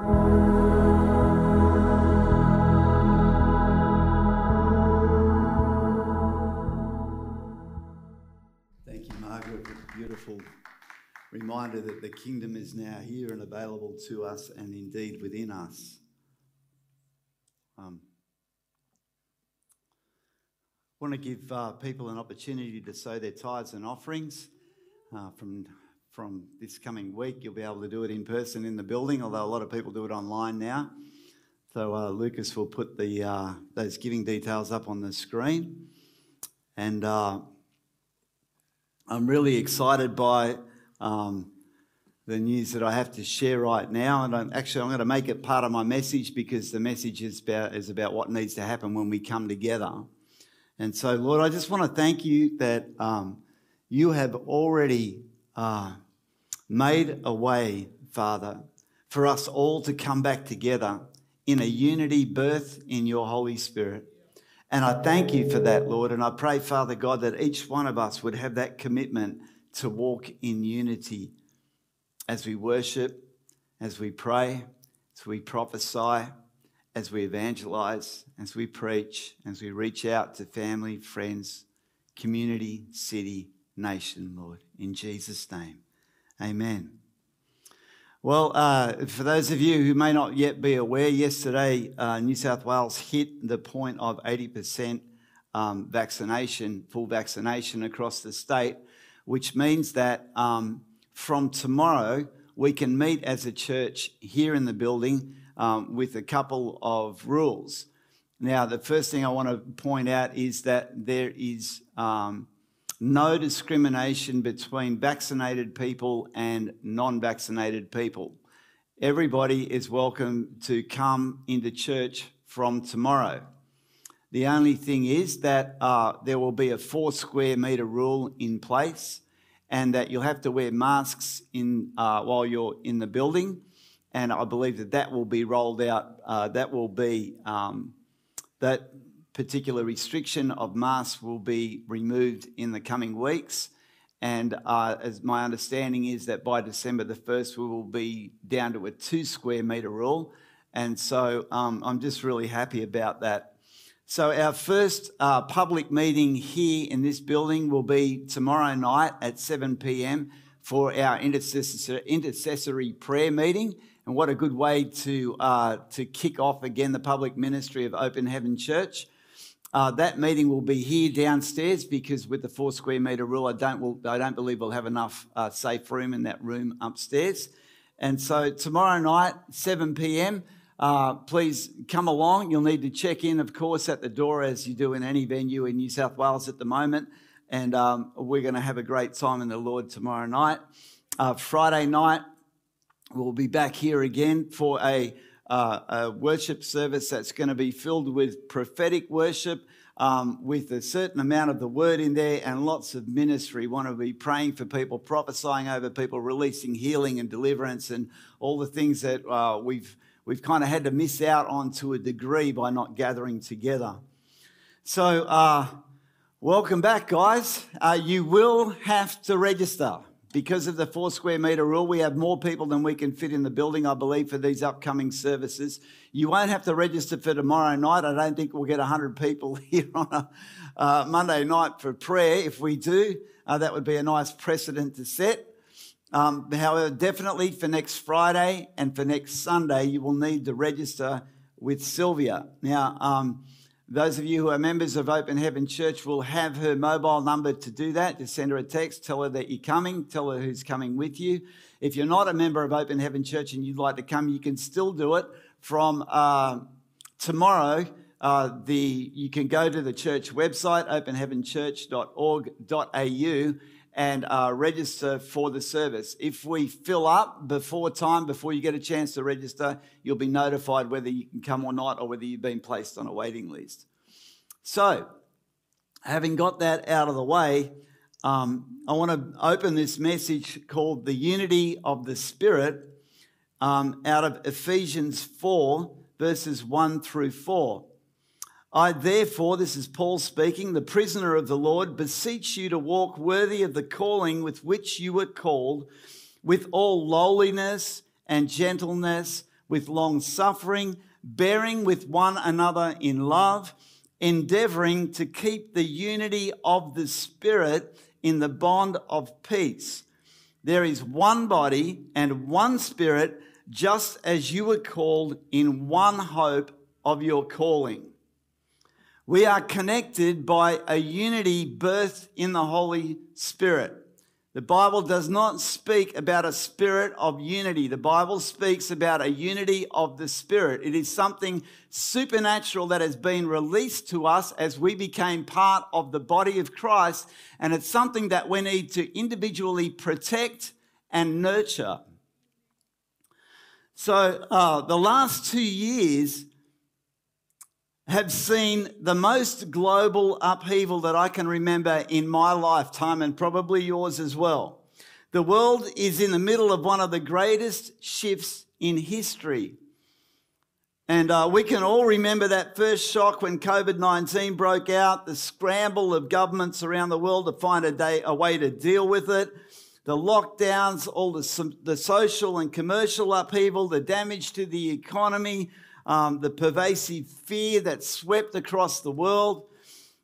Thank you, Margaret, for beautiful reminder that the kingdom is now here and available to us and indeed within us. Um, I want to give uh, people an opportunity to sow their tithes and offerings. Uh, from, from this coming week, you'll be able to do it in person in the building, although a lot of people do it online now. So uh, Lucas will put the, uh, those giving details up on the screen. And uh, I'm really excited by um, the news that I have to share right now. And I'm, actually, I'm going to make it part of my message because the message is about, is about what needs to happen when we come together. And so, Lord, I just want to thank you that um, you have already uh, made a way, Father, for us all to come back together in a unity birth in your Holy Spirit. And I thank you for that, Lord. And I pray, Father God, that each one of us would have that commitment to walk in unity as we worship, as we pray, as we prophesy, as we evangelize, as we preach, as we reach out to family, friends, community, city, nation, Lord. In Jesus' name, amen. Well, uh, for those of you who may not yet be aware, yesterday uh, New South Wales hit the point of 80% um, vaccination, full vaccination across the state, which means that um, from tomorrow we can meet as a church here in the building um, with a couple of rules. Now, the first thing I want to point out is that there is um, no discrimination between vaccinated people and non vaccinated people. Everybody is welcome to come into church from tomorrow. The only thing is that uh, there will be a four square metre rule in place and that you'll have to wear masks in, uh, while you're in the building. And I believe that that will be rolled out, uh, that will be um, that particular restriction of masks will be removed in the coming weeks. And uh, as my understanding is that by December the 1st, we will be down to a two square metre rule. And so um, I'm just really happy about that. So, our first uh, public meeting here in this building will be tomorrow night at 7 p.m. for our intercessory, intercessory prayer meeting. And what a good way to, uh, to kick off again the public ministry of Open Heaven Church. Uh, that meeting will be here downstairs because with the four square metre rule, I don't, will, I don't believe we'll have enough uh, safe room in that room upstairs. And so tomorrow night, 7 p.m., uh, please come along. You'll need to check in, of course, at the door as you do in any venue in New South Wales at the moment. And um, we're going to have a great time in the Lord tomorrow night. Uh, Friday night, we'll be back here again for a uh, a worship service that's going to be filled with prophetic worship. Um, with a certain amount of the word in there and lots of ministry. Want to be praying for people, prophesying over people, releasing healing and deliverance, and all the things that uh, we've we've kind of had to miss out on to a degree by not gathering together. So, uh, welcome back, guys. Uh, you will have to register because of the four square metre rule, we have more people than we can fit in the building, I believe, for these upcoming services. You won't have to register for tomorrow night. I don't think we'll get 100 people here on a uh, Monday night for prayer. If we do, uh, that would be a nice precedent to set. Um, however, definitely for next Friday and for next Sunday, you will need to register with Sylvia. Now, um, those of you who are members of Open Heaven Church will have her mobile number to do that. Just send her a text, tell her that you're coming, tell her who's coming with you. If you're not a member of Open Heaven Church and you'd like to come, you can still do it from uh, tomorrow. Uh, the you can go to the church website openheavenchurch.org.au and uh, register for the service. If we fill up before time, before you get a chance to register, you'll be notified whether you can come or not, or whether you've been placed on a waiting list. So, having got that out of the way, um, I want to open this message called The Unity of the Spirit um, out of Ephesians 4, verses 1 through 4. I, therefore, this is Paul speaking, the prisoner of the Lord, beseech you to walk worthy of the calling with which you were called, with all lowliness and gentleness, with long suffering, bearing with one another in love, endeavoring to keep the unity of the Spirit in the bond of peace. There is one body and one Spirit, just as you were called in one hope of your calling. We are connected by a unity birthed in the Holy Spirit. The Bible does not speak about a spirit of unity. The Bible speaks about a unity of the Spirit. It is something supernatural that has been released to us as we became part of the body of Christ. And it's something that we need to individually protect and nurture. So, uh, the last two years have seen the most global upheaval that I can remember in my lifetime and probably yours as well. The world is in the middle of one of the greatest shifts in history. And uh, we can all remember that first shock when COVID 19 broke out, the scramble of governments around the world to find a, day, a way to deal with it, the lockdowns, all the, the social and commercial upheaval, the damage to the economy, um, the pervasive fear that swept across the world.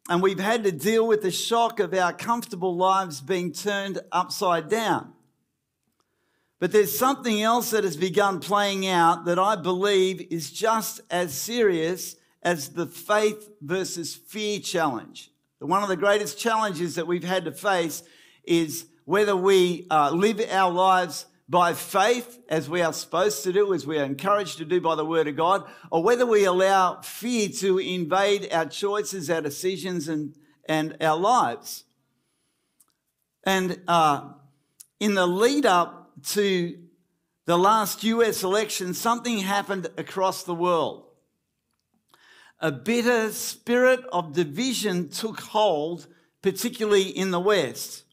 And we've had to deal with the shock of our comfortable lives being turned upside down. But there's something else that has begun playing out that I believe is just as serious as the faith versus fear challenge. One of the greatest challenges that we've had to face is whether we uh, live our lives by faith, as we are supposed to do, as we are encouraged to do by the Word of God, or whether we allow fear to invade our choices, our decisions, and, and our lives. And uh, in the lead up to the last US election, something happened across the world. A bitter spirit of division took hold, particularly in the West.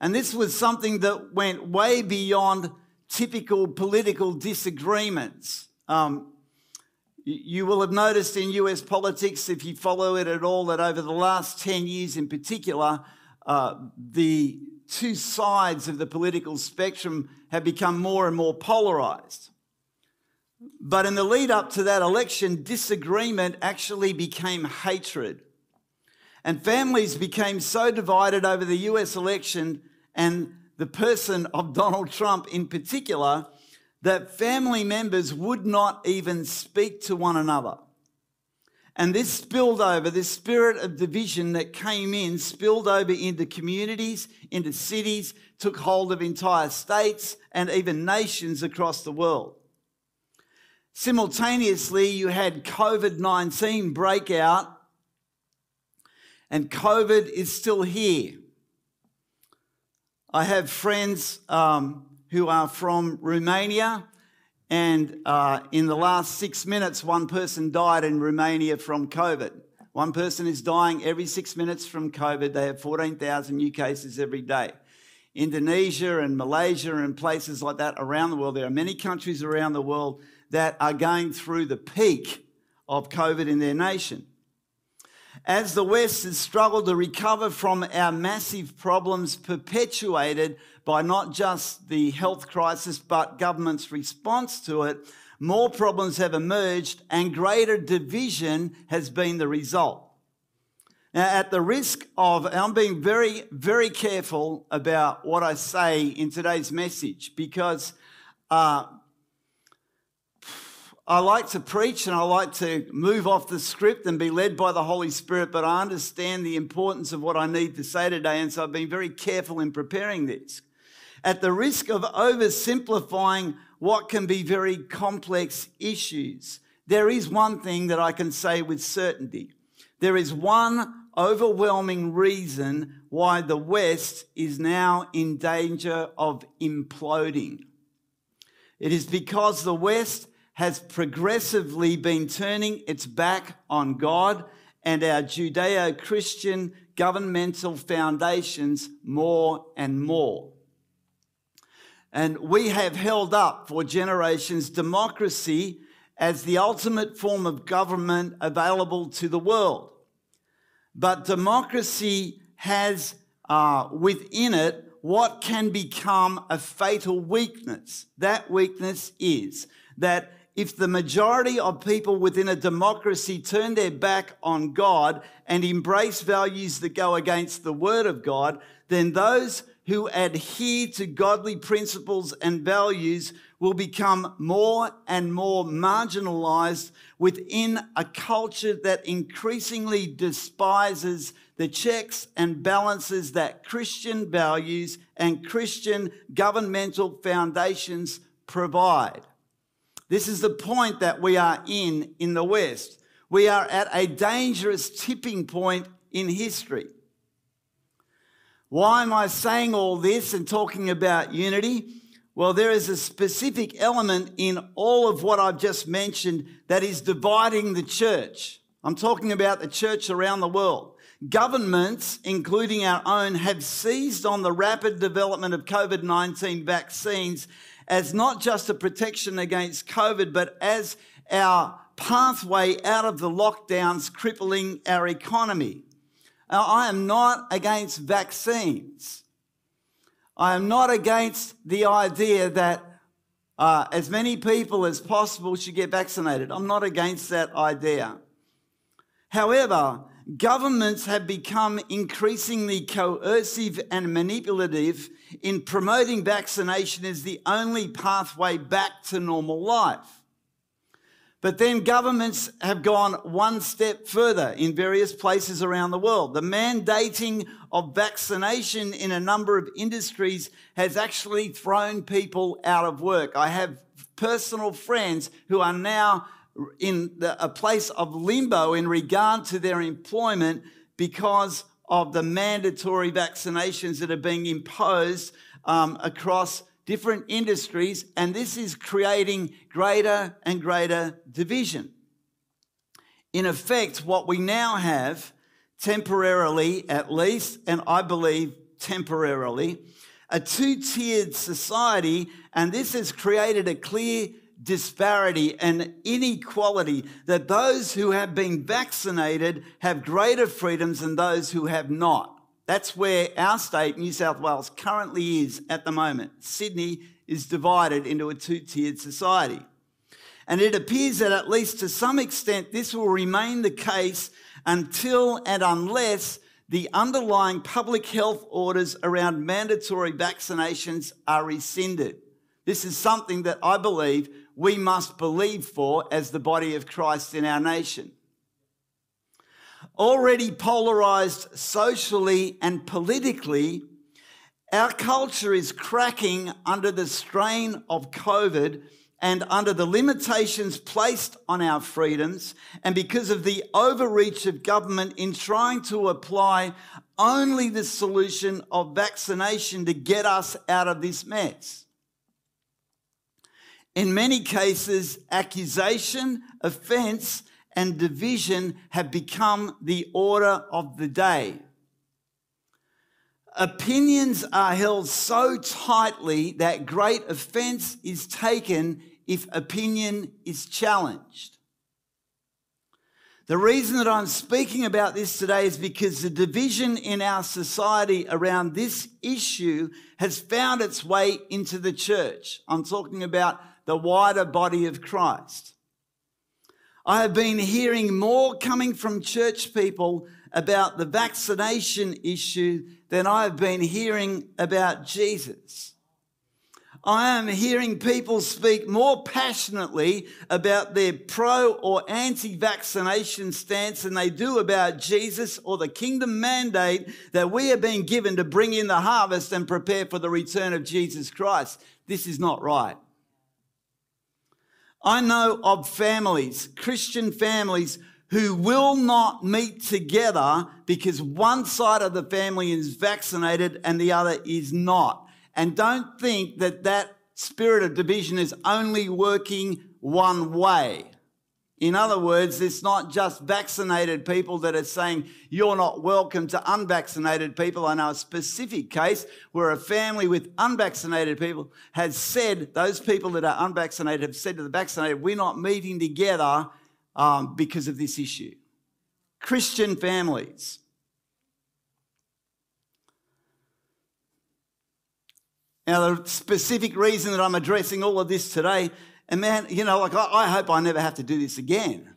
And this was something that went way beyond typical political disagreements. Um, you will have noticed in US politics, if you follow it at all, that over the last 10 years in particular, uh, the two sides of the political spectrum have become more and more polarized. But in the lead up to that election, disagreement actually became hatred. And families became so divided over the US election and the person of Donald Trump in particular that family members would not even speak to one another. And this spilled over, this spirit of division that came in, spilled over into communities, into cities, took hold of entire states and even nations across the world. Simultaneously, you had COVID 19 break out, and COVID is still here. I have friends um, who are from Romania, and uh, in the last six minutes, one person died in Romania from COVID. One person is dying every six minutes from COVID. They have 14,000 new cases every day. Indonesia and Malaysia and places like that around the world, there are many countries around the world that are going through the peak of COVID in their nation. As the West has struggled to recover from our massive problems perpetuated by not just the health crisis, but government's response to it, more problems have emerged and greater division has been the result. Now, at the risk of, I'm being very, very careful about what I say in today's message because uh, I like to preach and I like to move off the script and be led by the Holy Spirit, but I understand the importance of what I need to say today, and so I've been very careful in preparing this. At the risk of oversimplifying what can be very complex issues, there is one thing that I can say with certainty. There is one overwhelming reason why the West is now in danger of imploding. It is because the West has progressively been turning its back on God and our Judeo Christian governmental foundations more and more. And we have held up for generations democracy as the ultimate form of government available to the world. But democracy has uh, within it what can become a fatal weakness. That weakness is that if the majority of people within a democracy turn their back on God and embrace values that go against the Word of God, then those who adhere to godly principles and values will become more and more marginalized within a culture that increasingly despises the checks and balances that Christian values and Christian governmental foundations provide. This is the point that we are in in the West. We are at a dangerous tipping point in history. Why am I saying all this and talking about unity? Well, there is a specific element in all of what I've just mentioned that is dividing the church. I'm talking about the church around the world. Governments, including our own, have seized on the rapid development of COVID 19 vaccines as not just a protection against COVID, but as our pathway out of the lockdowns crippling our economy. Now, I am not against vaccines. I am not against the idea that uh, as many people as possible should get vaccinated. I'm not against that idea. However, governments have become increasingly coercive and manipulative in promoting vaccination as the only pathway back to normal life. But then governments have gone one step further in various places around the world. The mandating of vaccination in a number of industries has actually thrown people out of work. I have personal friends who are now in the, a place of limbo in regard to their employment because of the mandatory vaccinations that are being imposed um, across different industries, and this is creating greater and greater division. In effect, what we now have, temporarily at least, and I believe temporarily, a two tiered society, and this has created a clear disparity and inequality that those who have been vaccinated have greater freedoms than those who have not. That's where our state, New South Wales, currently is at the moment. Sydney is divided into a two tiered society. And it appears that, at least to some extent, this will remain the case until and unless the underlying public health orders around mandatory vaccinations are rescinded. This is something that I believe we must believe for as the body of Christ in our nation. Already polarized socially and politically, our culture is cracking under the strain of COVID and under the limitations placed on our freedoms, and because of the overreach of government in trying to apply only the solution of vaccination to get us out of this mess. In many cases, accusation, offense, and division have become the order of the day. Opinions are held so tightly that great offense is taken if opinion is challenged. The reason that I'm speaking about this today is because the division in our society around this issue has found its way into the church. I'm talking about the wider body of Christ. I have been hearing more coming from church people about the vaccination issue than I have been hearing about Jesus. I am hearing people speak more passionately about their pro or anti vaccination stance than they do about Jesus or the kingdom mandate that we are being given to bring in the harvest and prepare for the return of Jesus Christ. This is not right. I know of families, Christian families, who will not meet together because one side of the family is vaccinated and the other is not. And don't think that that spirit of division is only working one way. In other words, it's not just vaccinated people that are saying you're not welcome to unvaccinated people. I know a specific case where a family with unvaccinated people has said, those people that are unvaccinated have said to the vaccinated, we're not meeting together um, because of this issue. Christian families. Now, the specific reason that I'm addressing all of this today And man, you know, like I, I hope I never have to do this again.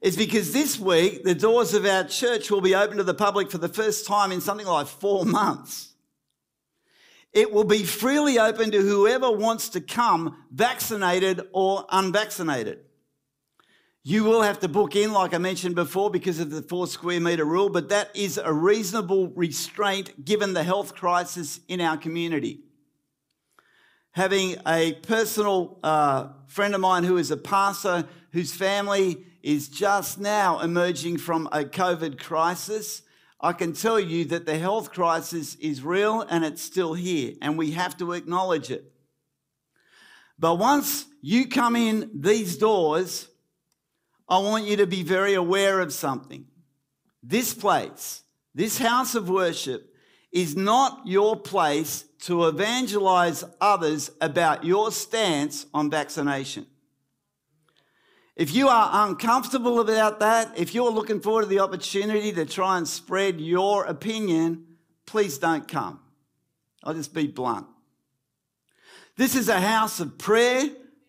It's because this week the doors of our church will be open to the public for the first time in something like four months. It will be freely open to whoever wants to come, vaccinated or unvaccinated. You will have to book in, like I mentioned before, because of the four square metre rule, but that is a reasonable restraint given the health crisis in our community. Having a personal uh, friend of mine who is a pastor whose family is just now emerging from a COVID crisis, I can tell you that the health crisis is real and it's still here, and we have to acknowledge it. But once you come in these doors, I want you to be very aware of something. This place, this house of worship, is not your place to evangelize others about your stance on vaccination. If you are uncomfortable about that, if you're looking forward to the opportunity to try and spread your opinion, please don't come. I'll just be blunt. This is a house of prayer,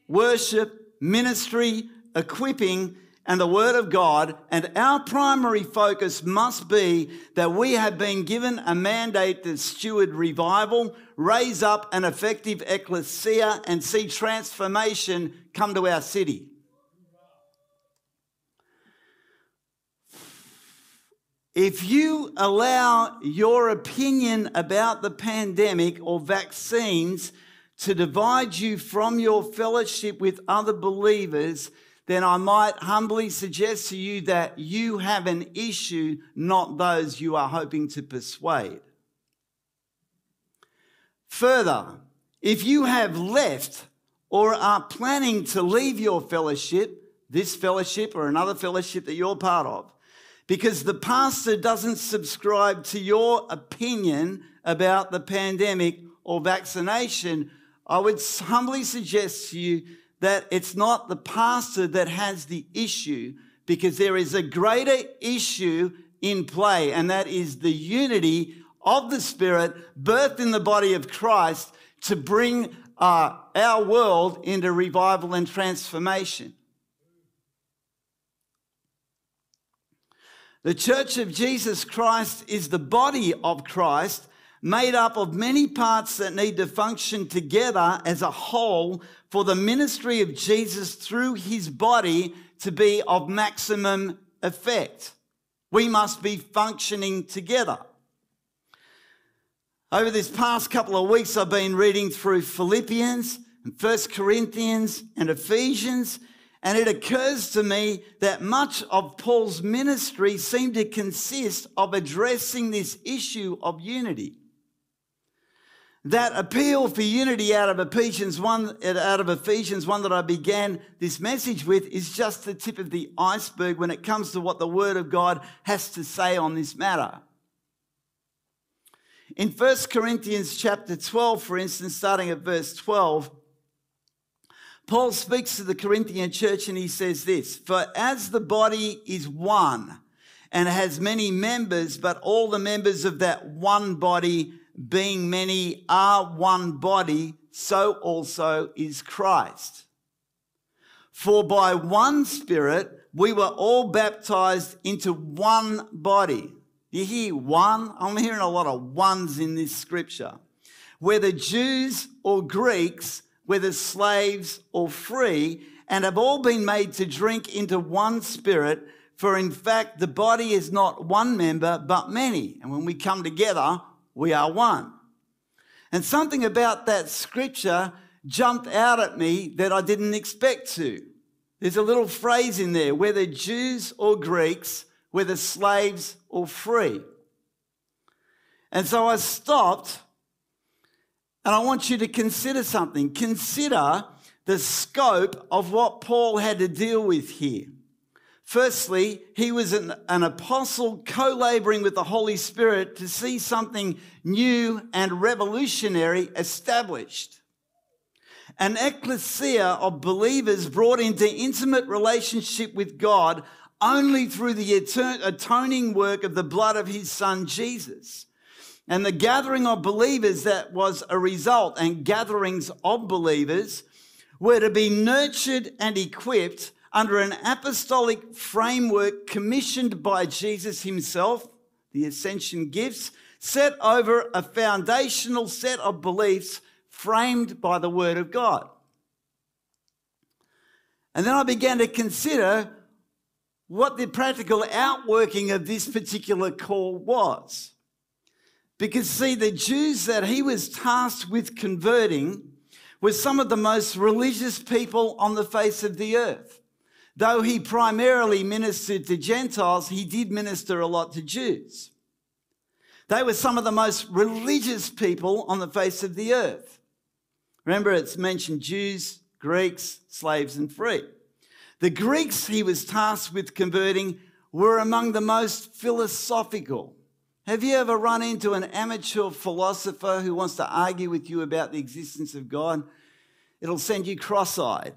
worship, ministry, equipping, and the Word of God, and our primary focus must be that we have been given a mandate to steward revival, raise up an effective ecclesia, and see transformation come to our city. If you allow your opinion about the pandemic or vaccines to divide you from your fellowship with other believers, then I might humbly suggest to you that you have an issue, not those you are hoping to persuade. Further, if you have left or are planning to leave your fellowship, this fellowship or another fellowship that you're part of, because the pastor doesn't subscribe to your opinion about the pandemic or vaccination, I would humbly suggest to you that it's not the pastor that has the issue because there is a greater issue in play, and that is the unity of the Spirit birthed in the body of Christ to bring uh, our world into revival and transformation. The church of Jesus Christ is the body of Christ, made up of many parts that need to function together as a whole for the ministry of Jesus through his body to be of maximum effect. We must be functioning together. Over this past couple of weeks, I've been reading through Philippians and First Corinthians and Ephesians and it occurs to me that much of Paul's ministry seemed to consist of addressing this issue of unity. That appeal for unity out of Ephesians 1, out of Ephesians 1 that I began this message with is just the tip of the iceberg when it comes to what the Word of God has to say on this matter. In 1 Corinthians chapter 12, for instance, starting at verse 12, Paul speaks to the Corinthian church and he says this For as the body is one and has many members, but all the members of that one body, being many, are one body, so also is Christ. For by one Spirit we were all baptized into one body. You hear one? I'm hearing a lot of ones in this scripture. Whether Jews or Greeks, whether slaves or free, and have all been made to drink into one spirit. For in fact, the body is not one member, but many. And when we come together, we are one. And something about that scripture jumped out at me that I didn't expect to. There's a little phrase in there whether Jews or Greeks, whether slaves or free. And so I stopped and I want you to consider something. Consider the scope of what Paul had to deal with here. Firstly, he was an, an apostle co laboring with the Holy Spirit to see something new and revolutionary established. An ecclesia of believers brought into intimate relationship with God only through the atoning work of the blood of his son Jesus. And the gathering of believers that was a result, and gatherings of believers were to be nurtured and equipped under an apostolic framework commissioned by Jesus himself, the ascension gifts, set over a foundational set of beliefs framed by the Word of God. And then I began to consider what the practical outworking of this particular call was. Because, see, the Jews that he was tasked with converting were some of the most religious people on the face of the earth. Though he primarily ministered to Gentiles, he did minister a lot to Jews. They were some of the most religious people on the face of the earth. Remember, it's mentioned Jews, Greeks, slaves, and free. The Greeks he was tasked with converting were among the most philosophical. Have you ever run into an amateur philosopher who wants to argue with you about the existence of God? It'll send you cross eyed.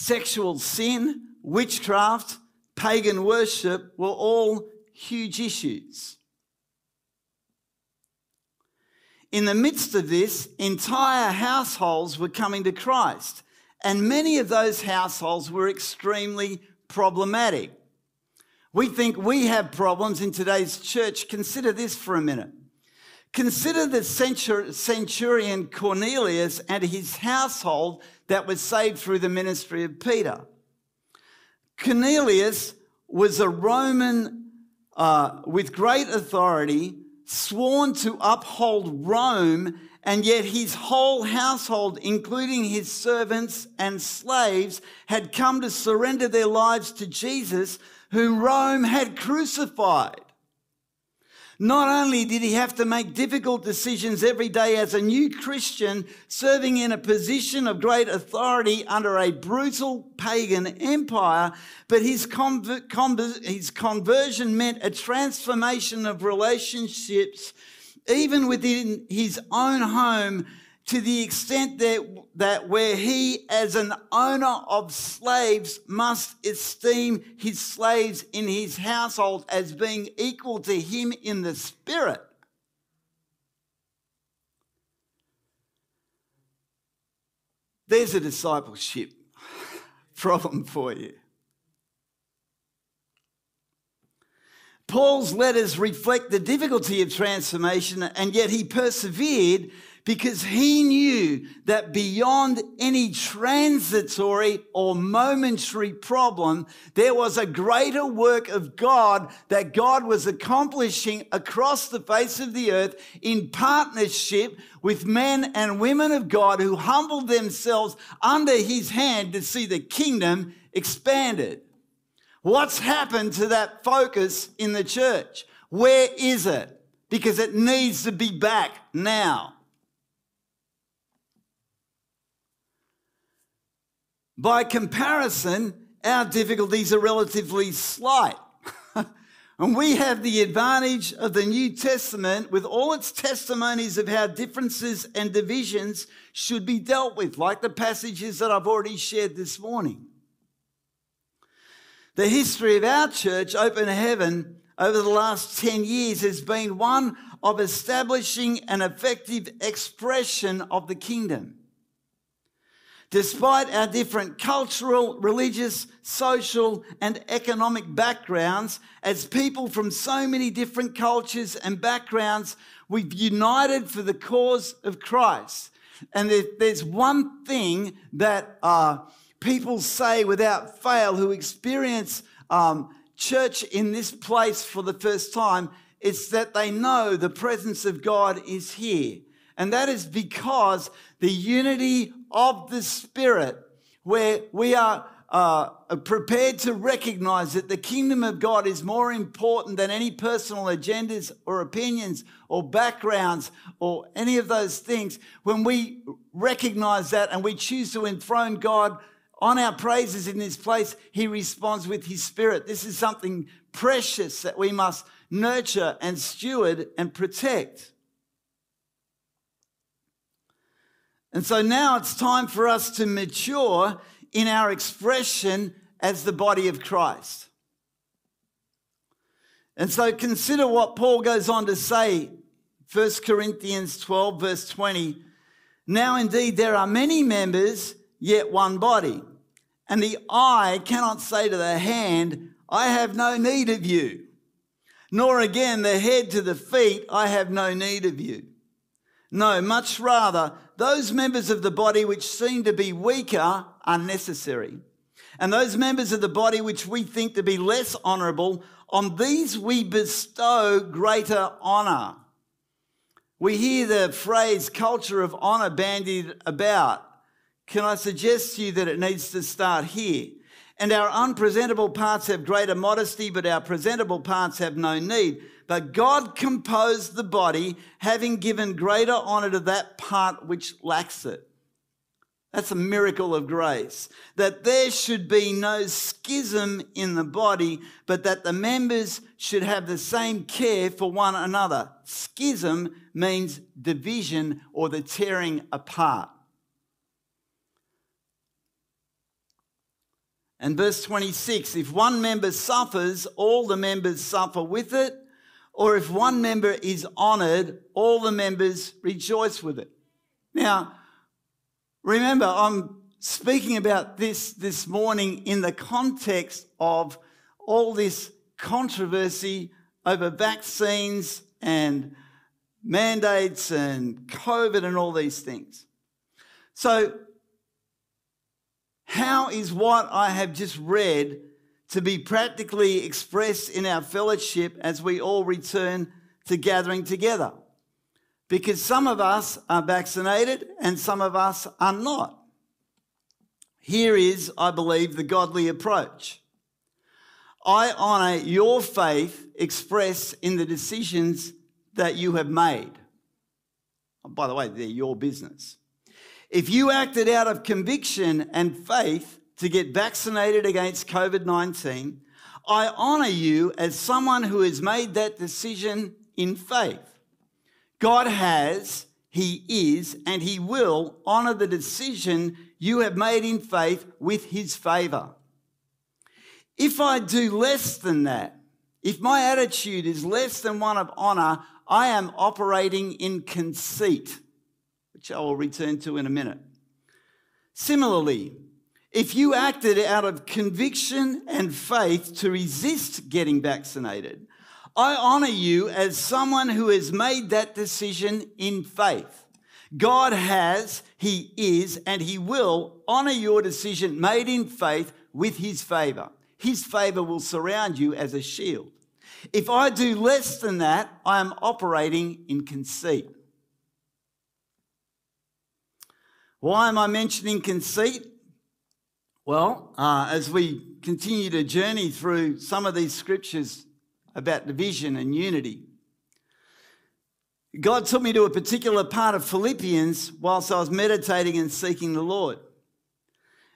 Sexual sin, witchcraft, pagan worship were all huge issues. In the midst of this, entire households were coming to Christ, and many of those households were extremely problematic. We think we have problems in today's church. Consider this for a minute. Consider the centurion Cornelius and his household that was saved through the ministry of Peter. Cornelius was a Roman uh, with great authority, sworn to uphold Rome, and yet his whole household, including his servants and slaves, had come to surrender their lives to Jesus, whom Rome had crucified. Not only did he have to make difficult decisions every day as a new Christian, serving in a position of great authority under a brutal pagan empire, but his, conver- conver- his conversion meant a transformation of relationships, even within his own home, to the extent that, that where he, as an owner of slaves, must esteem his slaves in his household as being equal to him in the spirit. There's a discipleship problem for you. Paul's letters reflect the difficulty of transformation, and yet he persevered because he knew that beyond any transitory or momentary problem, there was a greater work of God that God was accomplishing across the face of the earth in partnership with men and women of God who humbled themselves under his hand to see the kingdom expanded. What's happened to that focus in the church? Where is it? Because it needs to be back now. By comparison, our difficulties are relatively slight. and we have the advantage of the New Testament with all its testimonies of how differences and divisions should be dealt with, like the passages that I've already shared this morning. The history of our church, Open Heaven, over the last 10 years has been one of establishing an effective expression of the kingdom. Despite our different cultural, religious, social, and economic backgrounds, as people from so many different cultures and backgrounds, we've united for the cause of Christ. And there's one thing that uh, people say without fail who experience um, church in this place for the first time it's that they know the presence of God is here. And that is because the unity of the Spirit, where we are uh, prepared to recognize that the kingdom of God is more important than any personal agendas or opinions or backgrounds or any of those things. When we recognize that and we choose to enthrone God on our praises in this place, He responds with His Spirit. This is something precious that we must nurture and steward and protect. And so now it's time for us to mature in our expression as the body of Christ. And so consider what Paul goes on to say, 1 Corinthians 12, verse 20. Now indeed there are many members, yet one body. And the eye cannot say to the hand, I have no need of you. Nor again the head to the feet, I have no need of you. No, much rather, those members of the body which seem to be weaker are necessary. And those members of the body which we think to be less honourable, on these we bestow greater honour. We hear the phrase culture of honour bandied about. Can I suggest to you that it needs to start here? And our unpresentable parts have greater modesty, but our presentable parts have no need. But God composed the body, having given greater honour to that part which lacks it. That's a miracle of grace. That there should be no schism in the body, but that the members should have the same care for one another. Schism means division or the tearing apart. And verse 26 if one member suffers, all the members suffer with it. Or if one member is honored, all the members rejoice with it. Now, remember, I'm speaking about this this morning in the context of all this controversy over vaccines and mandates and COVID and all these things. So, how is what I have just read to be practically expressed in our fellowship as we all return to gathering together? Because some of us are vaccinated and some of us are not. Here is, I believe, the godly approach. I honour your faith expressed in the decisions that you have made. By the way, they're your business. If you acted out of conviction and faith to get vaccinated against COVID 19, I honour you as someone who has made that decision in faith. God has, He is, and He will honour the decision you have made in faith with His favour. If I do less than that, if my attitude is less than one of honour, I am operating in conceit, which I will return to in a minute. Similarly, if you acted out of conviction and faith to resist getting vaccinated, I honour you as someone who has made that decision in faith. God has, He is, and He will honour your decision made in faith with His favour. His favour will surround you as a shield. If I do less than that, I am operating in conceit. Why am I mentioning conceit? Well, uh, as we continue to journey through some of these scriptures about division and unity, God took me to a particular part of Philippians whilst I was meditating and seeking the Lord.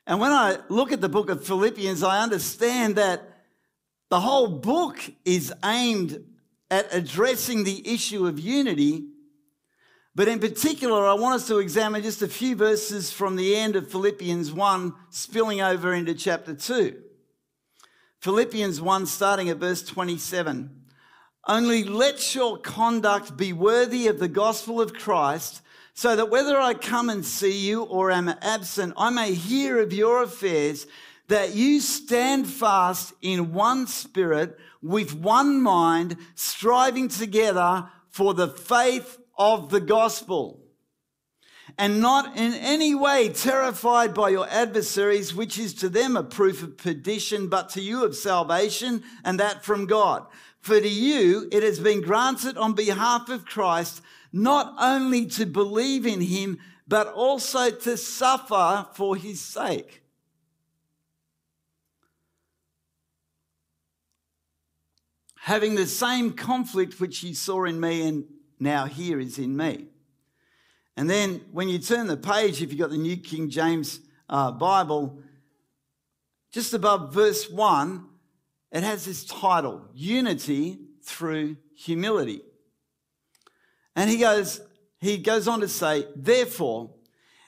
And when I look at the book of Philippians, I understand that the whole book is aimed at addressing the issue of unity. But in particular, I want us to examine just a few verses from the end of Philippians 1, spilling over into chapter 2. Philippians 1, starting at verse 27. Only let your conduct be worthy of the gospel of Christ, so that whether I come and see you or am absent, I may hear of your affairs that you stand fast in one spirit, with one mind, striving together for the faith of the gospel, and not in any way terrified by your adversaries, which is to them a proof of perdition, but to you of salvation, and that from God. For to you it has been granted on behalf of Christ not only to believe in him, but also to suffer for his sake having the same conflict which he saw in me and now here is in me. And then when you turn the page, if you've got the New King James uh, Bible, just above verse 1, it has this title Unity through Humility. And he goes, he goes on to say, Therefore,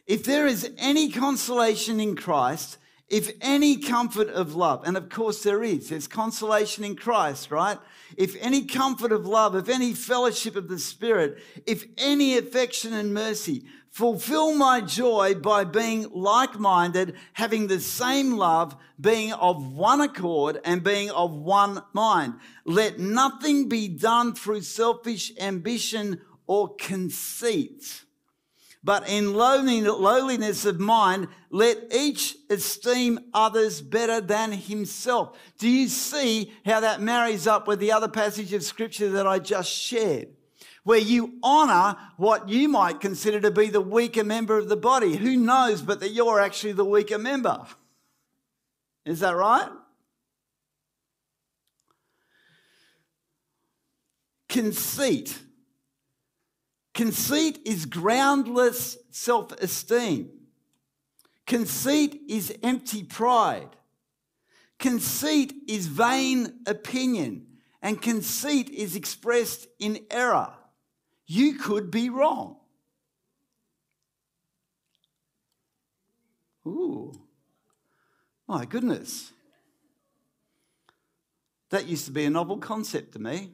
if there is any consolation in Christ, if any comfort of love, and of course there is, there's consolation in Christ, right? If any comfort of love, if any fellowship of the Spirit, if any affection and mercy, fulfill my joy by being like minded, having the same love, being of one accord, and being of one mind. Let nothing be done through selfish ambition or conceit but in lowliness of mind, let each esteem others better than himself. Do you see how that marries up with the other passage of scripture that I just shared? Where you honor what you might consider to be the weaker member of the body. Who knows but that you're actually the weaker member? Is that right? Conceit Conceit is groundless self esteem. Conceit is empty pride. Conceit is vain opinion. And conceit is expressed in error. You could be wrong. Ooh, my goodness. That used to be a novel concept to me.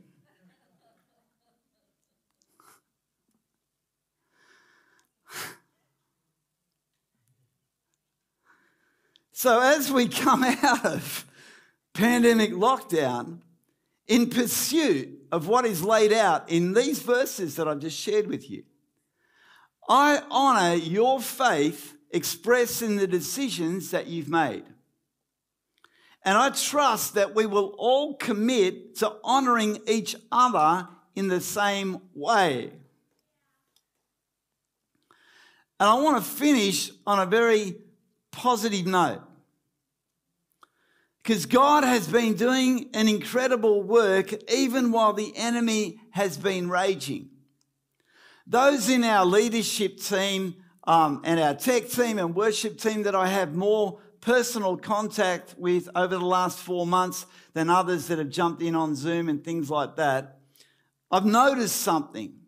So, as we come out of pandemic lockdown, in pursuit of what is laid out in these verses that I've just shared with you, I honor your faith expressed in the decisions that you've made. And I trust that we will all commit to honoring each other in the same way. And I want to finish on a very positive note. Because God has been doing an incredible work even while the enemy has been raging. Those in our leadership team um, and our tech team and worship team that I have more personal contact with over the last four months than others that have jumped in on Zoom and things like that, I've noticed something.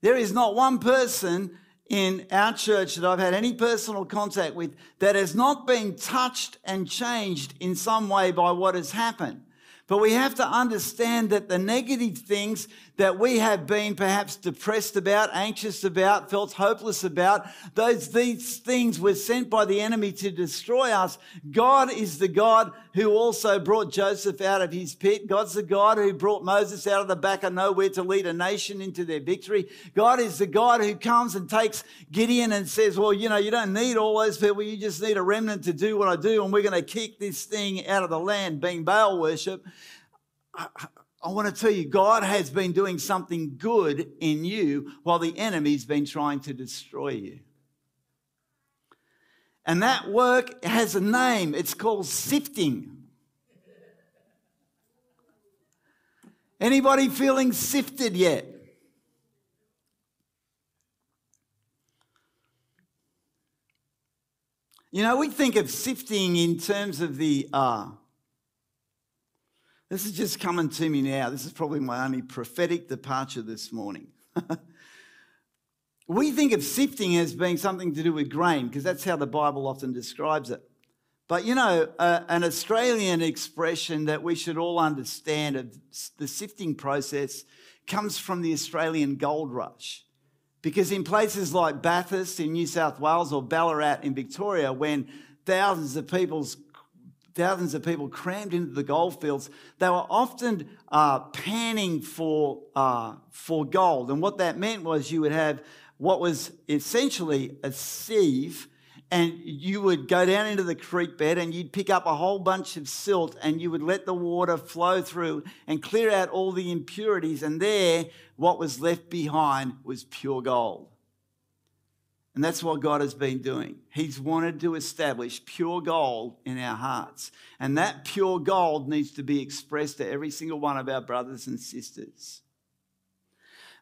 There is not one person in our church that I've had any personal contact with that has not been touched and changed in some way by what has happened. But we have to understand that the negative things that we have been perhaps depressed about, anxious about, felt hopeless about, those these things were sent by the enemy to destroy us. God is the God who also brought Joseph out of his pit. God's the God who brought Moses out of the back of nowhere to lead a nation into their victory. God is the God who comes and takes Gideon and says, Well, you know, you don't need all those people, you just need a remnant to do what I do, and we're going to kick this thing out of the land, being Baal worship. I want to tell you, God has been doing something good in you while the enemy's been trying to destroy you. And that work has a name. It's called sifting. Anybody feeling sifted yet? You know, we think of sifting in terms of the uh, this is just coming to me now. This is probably my only prophetic departure this morning. we think of sifting as being something to do with grain because that's how the Bible often describes it. But you know, uh, an Australian expression that we should all understand of the sifting process comes from the Australian gold rush. Because in places like Bathurst in New South Wales or Ballarat in Victoria, when thousands of people's thousands of people crammed into the gold fields, they were often uh, panning for, uh, for gold. And what that meant was you would have what was essentially a sieve, and you would go down into the creek bed and you'd pick up a whole bunch of silt and you would let the water flow through and clear out all the impurities. And there, what was left behind was pure gold. And that's what God has been doing. He's wanted to establish pure gold in our hearts. And that pure gold needs to be expressed to every single one of our brothers and sisters.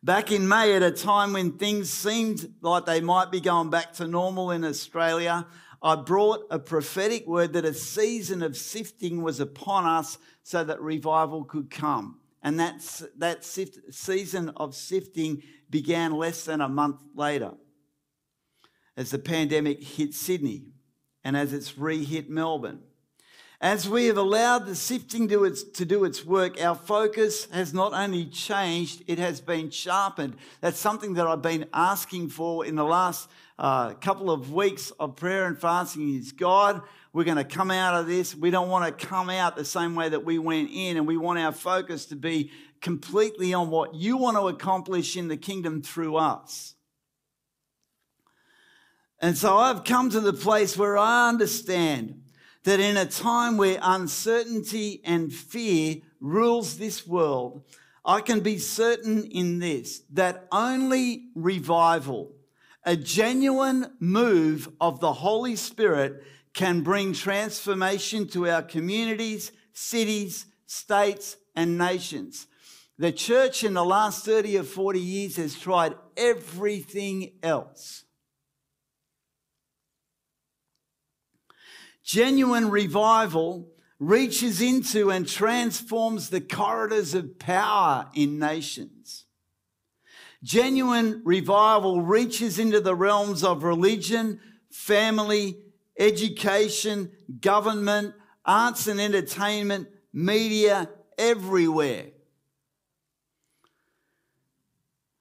Back in May, at a time when things seemed like they might be going back to normal in Australia, I brought a prophetic word that a season of sifting was upon us so that revival could come. And that, that sift, season of sifting began less than a month later as the pandemic hit Sydney and as it's re hit Melbourne. As we have allowed the sifting to, its, to do its work, our focus has not only changed, it has been sharpened. That's something that I've been asking for in the last uh, couple of weeks of prayer and fasting is God, we're going to come out of this. We don't want to come out the same way that we went in, and we want our focus to be completely on what you want to accomplish in the kingdom through us. And so I've come to the place where I understand that in a time where uncertainty and fear rules this world, I can be certain in this that only revival, a genuine move of the Holy Spirit, can bring transformation to our communities, cities, states, and nations. The church in the last 30 or 40 years has tried everything else. Genuine revival reaches into and transforms the corridors of power in nations. Genuine revival reaches into the realms of religion, family, education, government, arts and entertainment, media, everywhere.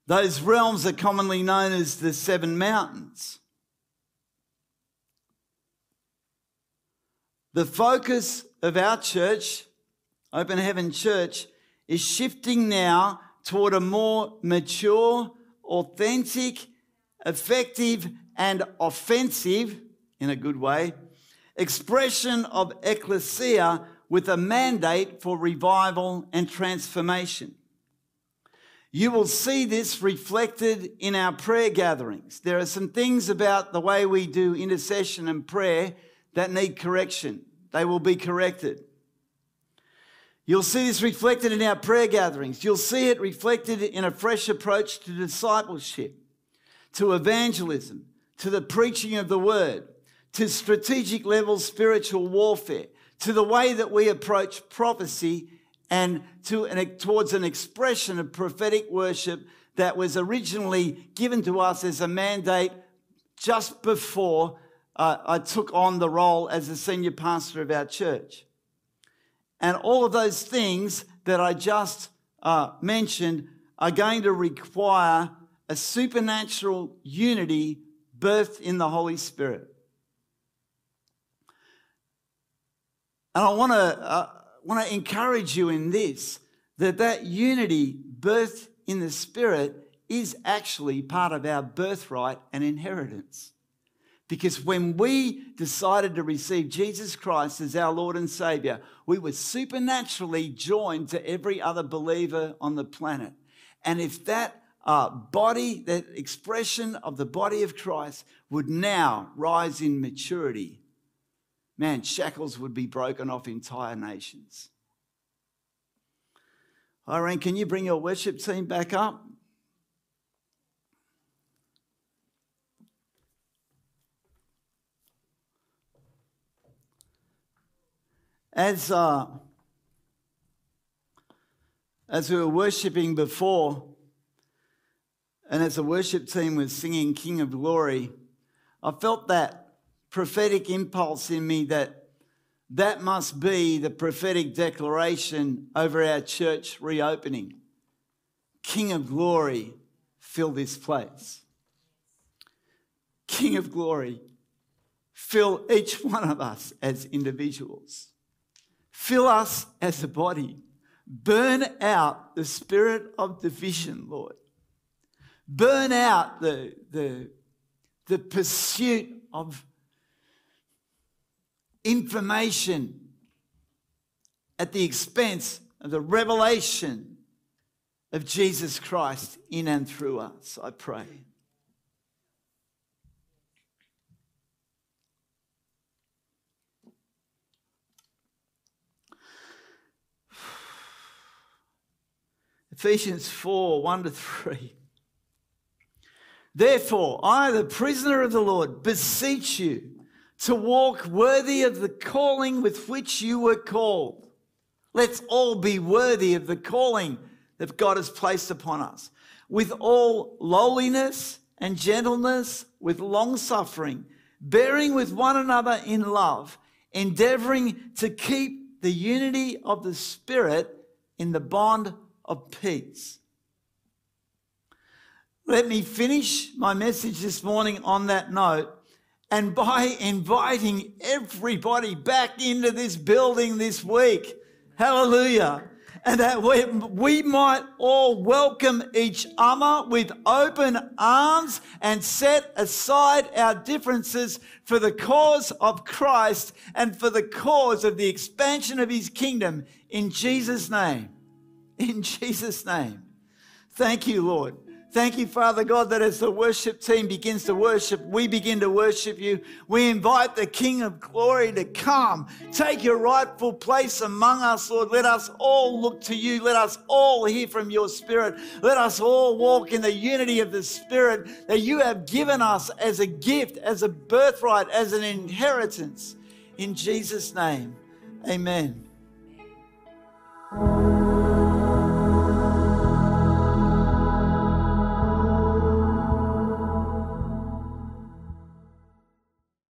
Those realms are commonly known as the seven mountains. The focus of our church, Open Heaven Church, is shifting now toward a more mature, authentic, effective, and offensive, in a good way, expression of ecclesia with a mandate for revival and transformation. You will see this reflected in our prayer gatherings. There are some things about the way we do intercession and prayer that need correction. They will be corrected. You'll see this reflected in our prayer gatherings. You'll see it reflected in a fresh approach to discipleship, to evangelism, to the preaching of the word, to strategic level spiritual warfare, to the way that we approach prophecy and to an, towards an expression of prophetic worship that was originally given to us as a mandate just before uh, I took on the role as the senior pastor of our church. And all of those things that I just uh, mentioned are going to require a supernatural unity birthed in the Holy Spirit. And I want to uh, want to encourage you in this that that unity birthed in the spirit is actually part of our birthright and inheritance. Because when we decided to receive Jesus Christ as our Lord and Savior, we were supernaturally joined to every other believer on the planet. And if that uh, body, that expression of the body of Christ would now rise in maturity, man, shackles would be broken off entire nations. Irene, can you bring your worship team back up? As, uh, as we were worshiping before, and as the worship team was singing King of Glory, I felt that prophetic impulse in me that that must be the prophetic declaration over our church reopening. King of glory, fill this place. King of glory, fill each one of us as individuals. Fill us as a body. Burn out the spirit of division, Lord. Burn out the, the, the pursuit of information at the expense of the revelation of Jesus Christ in and through us, I pray. Ephesians 4 1 to 3. Therefore, I, the prisoner of the Lord, beseech you to walk worthy of the calling with which you were called. Let's all be worthy of the calling that God has placed upon us. With all lowliness and gentleness, with long suffering, bearing with one another in love, endeavoring to keep the unity of the Spirit in the bond of peace. Let me finish my message this morning on that note and by inviting everybody back into this building this week. Hallelujah. And that we, we might all welcome each other with open arms and set aside our differences for the cause of Christ and for the cause of the expansion of his kingdom in Jesus' name. In Jesus' name. Thank you, Lord. Thank you, Father God, that as the worship team begins to worship, we begin to worship you. We invite the King of Glory to come. Take your rightful place among us, Lord. Let us all look to you. Let us all hear from your Spirit. Let us all walk in the unity of the Spirit that you have given us as a gift, as a birthright, as an inheritance. In Jesus' name, amen.